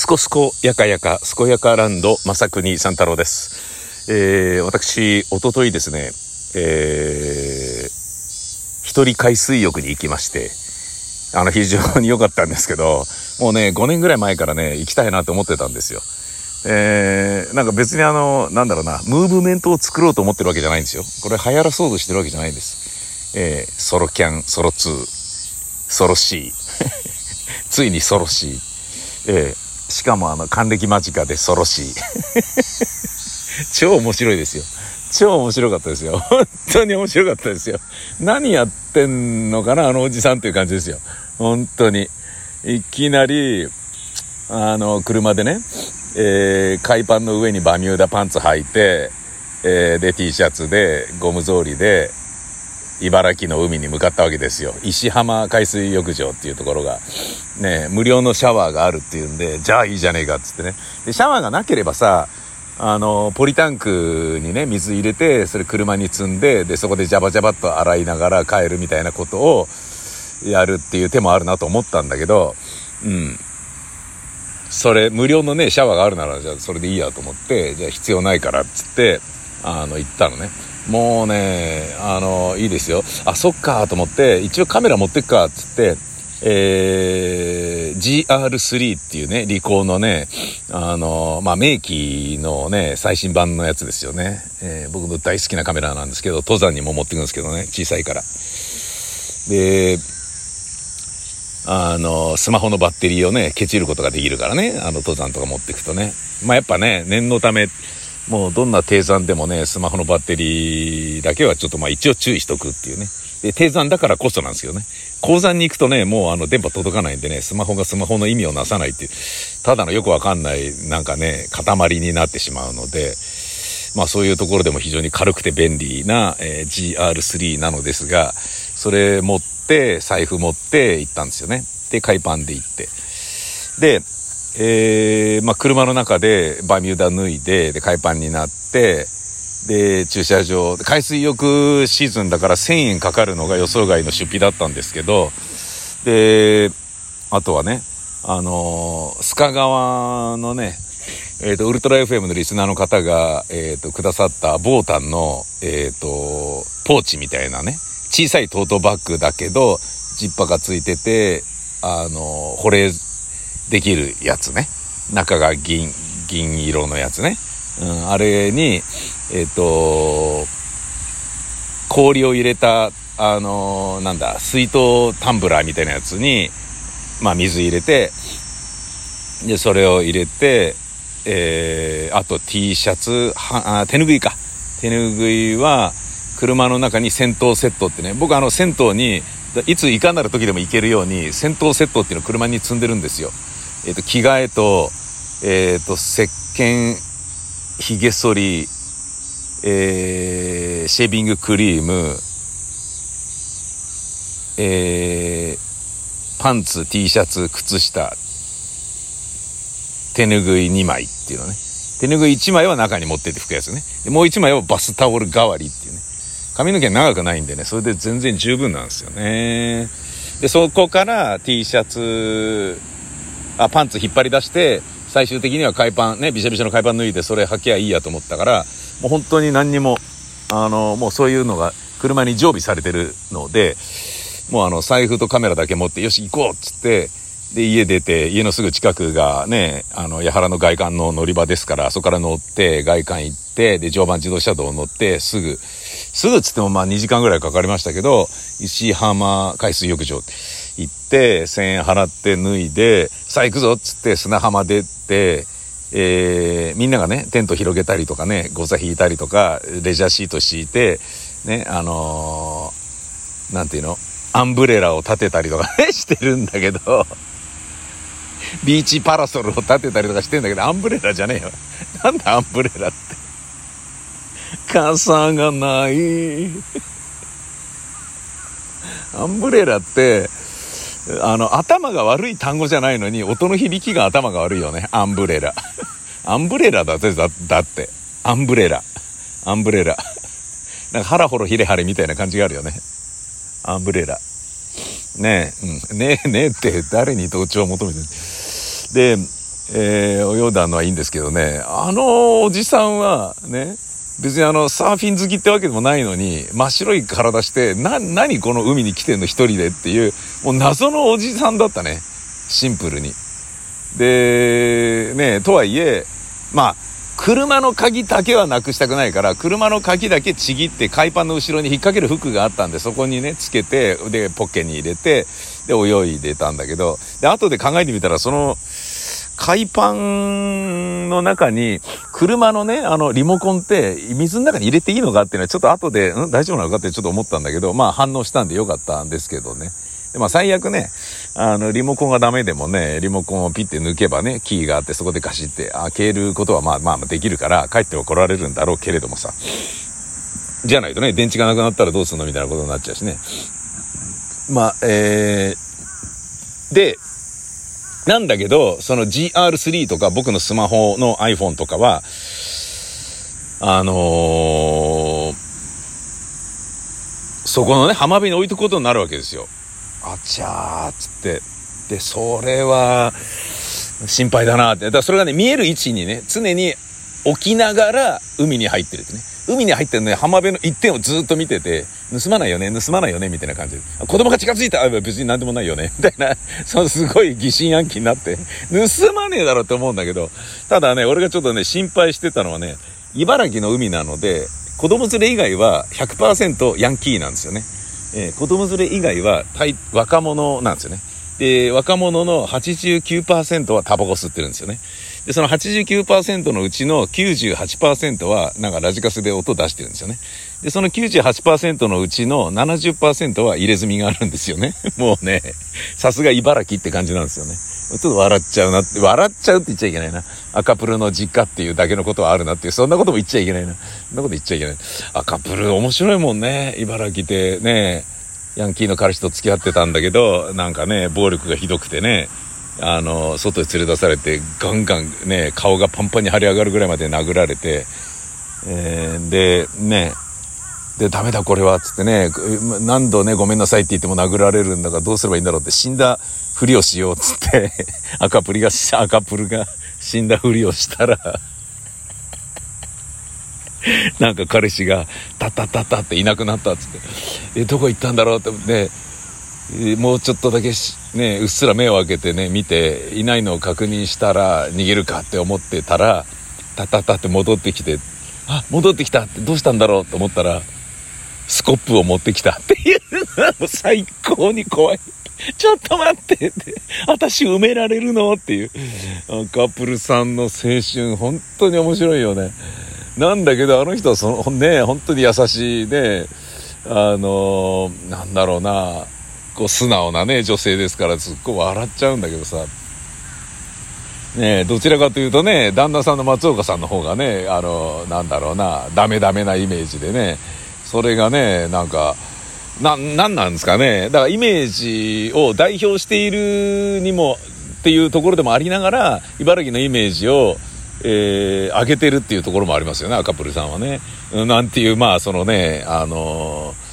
すこすこやかやか、すこやかランド、まさくに三太郎です。えー、私、おとといですね、えー、一人海水浴に行きまして、あの、非常に良かったんですけど、もうね、5年ぐらい前からね、行きたいなと思ってたんですよ。えー、なんか別にあの、なんだろうな、ムーブメントを作ろうと思ってるわけじゃないんですよ。これ流行らそうとしてるわけじゃないんです。えー、ソロキャン、ソロ2、ソロ C。ついにソロ C。えーしかもあの、還暦間近でソロシー。超面白いですよ。超面白かったですよ。本当に面白かったですよ。何やってんのかな、あのおじさんっていう感じですよ。本当に。いきなり、あの、車でね、えー、海パンの上にバミューダパンツ履いて、えー、で、T シャツで、ゴム草履で、茨城の海に向かったわけですよ。石浜海水浴場っていうところが、ね、無料のシャワーがあるっていうんで、じゃあいいじゃねえかっつってね。で、シャワーがなければさ、あの、ポリタンクにね、水入れて、それ車に積んで、で、そこでジャバジャバっと洗いながら帰るみたいなことをやるっていう手もあるなと思ったんだけど、うん。それ、無料のね、シャワーがあるなら、じゃあそれでいいやと思って、じゃあ必要ないからっつって、あの、行ったのね。もうね、あの、いいですよ。あ、そっかと思って、一応カメラ持ってくかっつって、えー、GR3 っていうね、リコーのね、あの、まあ、名機のね、最新版のやつですよね。えー僕の大好きなカメラなんですけど、登山にも持ってくんですけどね、小さいから。で、あの、スマホのバッテリーをね、ケチることができるからね、あの、登山とか持ってくとね。まあ、やっぱね、念のため、もうどんな低山でもね、スマホのバッテリーだけはちょっとまあ一応注意しとくっていうね。で、低山だからこそなんですけどね。高山に行くとね、もうあの電波届かないんでね、スマホがスマホの意味をなさないっていう、ただのよくわかんない、なんかね、塊になってしまうので、まあそういうところでも非常に軽くて便利な、えー GR3 なのですが、それ持って、財布持って行ったんですよね。で、海パンで行って。で、えーまあ車の中でバミューダ脱いで、で、海パンになって、で、駐車場、海水浴シーズンだから1000円かかるのが予想外の出費だったんですけど、で、あとはね、あのー、須賀川のね、えっ、と、ウルトラ FM のリスナーの方が、えっ、と、くださったボータンの、えっ、と、ポーチみたいなね、小さいトートバッグだけど、ジッパーがついてて、あの、保冷できるやつね。中が銀、銀色のやつね。うん、あれに、えっ、と、氷を入れた、あの、なんだ、水筒タンブラーみたいなやつに、まあ水入れて、で、それを入れて、えー、あと T シャツ、はあ手ぬぐいか。手ぬぐいは、車の中に戦闘セットってね、僕あの銭湯に、いついかなる時でも行けるように、戦闘セットっていうのを車に積んでるんですよ。えっ、と、着替えと、えっ、と、石鹸、髭剃り、えー、シェービングクリーム、えー、パンツ、T シャツ、靴下、手ぬぐい2枚っていうのね。手ぬぐい1枚は中に持ってって拭くやつね。でもう1枚はバスタオル代わりっていうね。髪の毛長くないんでね、それで全然十分なんですよね。で、そこから T シャツ、あ、パンツ引っ張り出して、最終的には海パン、ね、びしゃびしゃの海パン脱いでそれ履きゃいいやと思ったから、もう本当に何にも、あの、もうそういうのが車に常備されてるので、もうあの、財布とカメラだけ持って、よし、行こうっつって、で、家出て、家のすぐ近くがね、あの、八原の外環の乗り場ですから、そこから乗って、外環行って、で、常磐自動車道を乗って、すぐ、すぐっつってもまあ2時間ぐらいかかりましたけど、石浜海水浴場。行って、1000円払って脱いで、さあ行くぞっつって砂浜出て、えー、みんながね、テント広げたりとかね、ゴザ引いたりとか、レジャーシート敷いて、ね、あのーなんていうのアンブレラを立てたりとかね、してるんだけど、ビーチパラソルを立てたりとかしてんだけど、アンブレラじゃねえよ。なんだアンブレラって。傘がない。アンブレラって、あの、頭が悪い単語じゃないのに、音の響きが頭が悪いよね。アンブレラ。アンブレラだぜ、だだって。アンブレラ。アンブレラ。なんか、ハラホロヒレハレみたいな感じがあるよね。アンブレラ。ねえ、うん。ねえ、ねえって誰に同調を求めてるで、えー、泳いだのはいいんですけどね、あのおじさんはね、別にあの、サーフィン好きってわけでもないのに、真っ白い体して、な、何この海に来てんの一人でっていう、もう謎のおじさんだったね。シンプルに。で、ね、とはいえ、まあ、車の鍵だけはなくしたくないから、車の鍵だけちぎって海パンの後ろに引っ掛ける服があったんで、そこにね、つけて、で、ポッケに入れて、で、泳いでたんだけど、で、後で考えてみたら、その、海パンの中に、車のね、あの、リモコンって、水の中に入れていいのかっていうのは、ちょっと後で、ん、大丈夫なのかってちょっと思ったんだけど、まあ反応したんでよかったんですけどね。でまあ最悪ね、あの、リモコンがダメでもね、リモコンをピッて抜けばね、キーがあってそこでガシって開けることはまあまあできるから、帰って怒られるんだろうけれどもさ。じゃないとね、電池がなくなったらどうすんのみたいなことになっちゃうしね。まあ、えー、で、なんだけど、その GR3 とか僕のスマホの iPhone とかは、あのー、そこのね、浜辺に置いとくことになるわけですよ。あちゃーっつって。で、それは、心配だなって。だからそれがね、見える位置にね、常に置きながら海に入ってるってね。海に入ってるね、浜辺の一点をずっと見てて、盗まないよね、盗まないよね、みたいな感じで。子供が近づいたら、別に何でもないよね、みたいな、そのすごい疑心暗鬼になって、盗まねえだろって思うんだけど、ただね、俺がちょっとね、心配してたのはね、茨城の海なので、子供連れ以外は100%ヤンキーなんですよね。えー、子供連れ以外は若者なんですよね。で、若者の89%はタバコ吸ってるんですよね。で、その89%のうちの98%は、なんかラジカセで音出してるんですよね。で、その98%のうちの70%は入れ墨があるんですよね。もうね、さすが茨城って感じなんですよね。ちょっと笑っちゃうなって、笑っちゃうって言っちゃいけないな。赤プルの実家っていうだけのことはあるなっていう、そんなことも言っちゃいけないな。そんなこと言っちゃいけない。赤プル面白いもんね。茨城でね、ヤンキーの彼氏と付き合ってたんだけど、なんかね、暴力がひどくてね、あの、外に連れ出されて、ガンガンね、顔がパンパンに腫れ上がるぐらいまで殴られて、えー、で、ね、で、ダメだこれは、つってね、何度ね、ごめんなさいって言っても殴られるんだからどうすればいいんだろうって死んだふりをしよう、つって、赤プリが、赤プルが死んだふりをしたらなんか彼氏が、タッタッタッタっていなくなったっつって、え、どこ行ったんだろうって、ね、もうちょっとだけね、うっすら目を開けてね、見て、いないのを確認したら逃げるかって思ってたら、タタタって戻ってきて、あ、戻ってきたってどうしたんだろう？と思ったら、スコップを持ってきたっていうのは最高に怖い。ちょっと待ってって、私埋められるの？っていう。カップルさんの青春、本当に面白いよね。なんだけど、あの人はその、ね、本当に優しいね、あの、なんだろうな、こう素直なね、女性ですから、すっごい笑っちゃうんだけどさ、ねどちらかというとね、旦那さんの松岡さんの方がね、あの、なんだろうな、ダメダメなイメージでね、それがね、なんか、な、なんなんですかね。だからイメージを代表しているにも、っていうところでもありながら、茨城のイメージを、えー、上げてるっていうところもありますよね、赤プルさんはね。なんていう、まあ、そのね、あのー、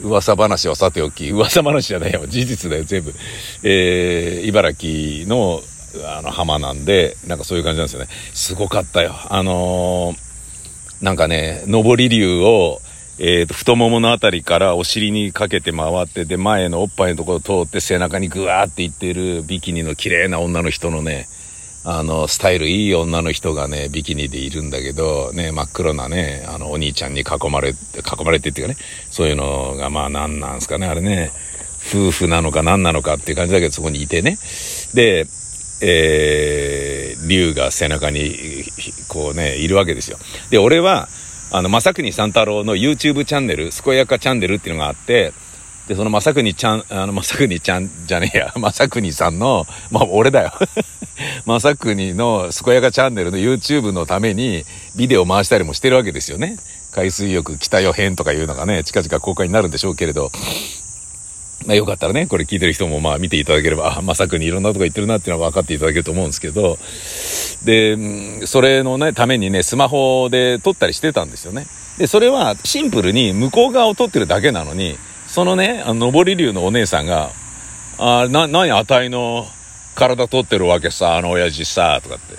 噂話はさておき、噂話じゃないよ、事実だよ、全部。えー、茨城の、あの、浜なんで、なんかそういう感じなんですよね。すごかったよ。あのー、なんかね、上り竜を、え、ー、と、太もものあたりからお尻にかけて回って、で、前のおっぱいのところを通って背中にグワーっていってるビキニの綺麗な女の人のね、あの、スタイルいい女の人がね、ビキニでいるんだけど、ね、真っ黒なね、あの、お兄ちゃんに囲まれて、囲まれてっていうかね、そういうのが、まあ、なんなんすかね、あれね、夫婦なのか何なのかっていう感じだけど、そこにいてね。で、えー、竜が背中に、こうね、いるわけですよ。で、俺は、あの、正国三太郎の YouTube チャンネル、健やかチャンネルっていうのがあって、で、その正国ちゃん、あの、正国ちゃんじゃねえや、正国さんの、まあ、俺だよ。正国の健やかチャンネルの YouTube のためにビデオ回したりもしてるわけですよね。海水浴来たよ編とかいうのがね、近々公開になるんでしょうけれど、まあ、よかったらね、これ聞いてる人もまあ見ていただければ、あ、まさくにいろんなとこ行ってるなっていうのは分かっていただけると思うんですけど、で、それのね、ためにね、スマホで撮ったりしてたんですよね。で、それはシンプルに向こう側を撮ってるだけなのに、そのね、あの、上り竜のお姉さんが、あ、な、何、あたいの体取ってるわけさ、あの親父さ、とかって。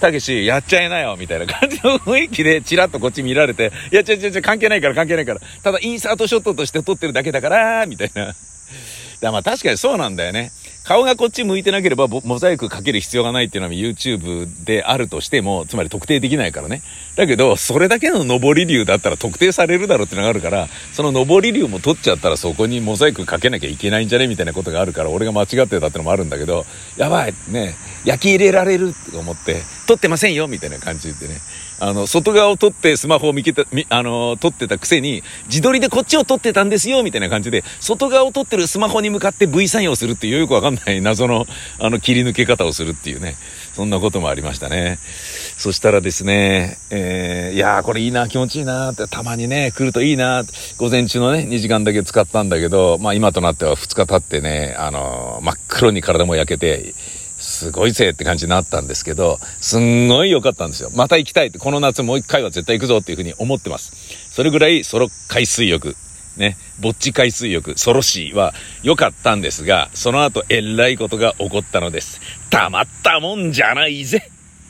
たけし、やっちゃいなよ、みたいな感じの雰囲気で、ちらっとこっち見られて、いや、ちょちょちょ、関係ないから、関係ないから。ただ、インサートショットとして撮ってるだけだから、みたいな。だまあ確かにそうなんだよね。顔がこっち向いてなければモザイクかける必要がないっていうのは YouTube であるとしても、つまり特定できないからね。だけど、それだけの上り竜だったら特定されるだろうっていうのがあるから、その上り竜も取っちゃったらそこにモザイクかけなきゃいけないんじゃねみたいなことがあるから、俺が間違ってたってのもあるんだけど、やばい、ね、焼き入れられるって思って、撮ってませんよみたいな感じでね。あの、外側を撮ってスマホを見けた、あの、撮ってたくせに、自撮りでこっちを撮ってたんですよみたいな感じで、外側を撮ってるスマホに向かって V サインをするっていうよくわかんない謎の、あの、切り抜け方をするっていうね。そんなこともありましたね。そしたらですね、えー、いやーこれいいな、気持ちいいなって、たまにね、来るといいな午前中のね、2時間だけ使ったんだけど、まあ今となっては2日経ってね、あのー、真っ黒に体も焼けて、すごいぜって感じになったんですけど、すんごい良かったんですよ。また行きたいって、この夏もう一回は絶対行くぞっていうふうに思ってます。それぐらいソロ海水浴、ね、ぼっち海水浴、ソロシーは良かったんですが、その後えらいことが起こったのです。たまったもんじゃないぜ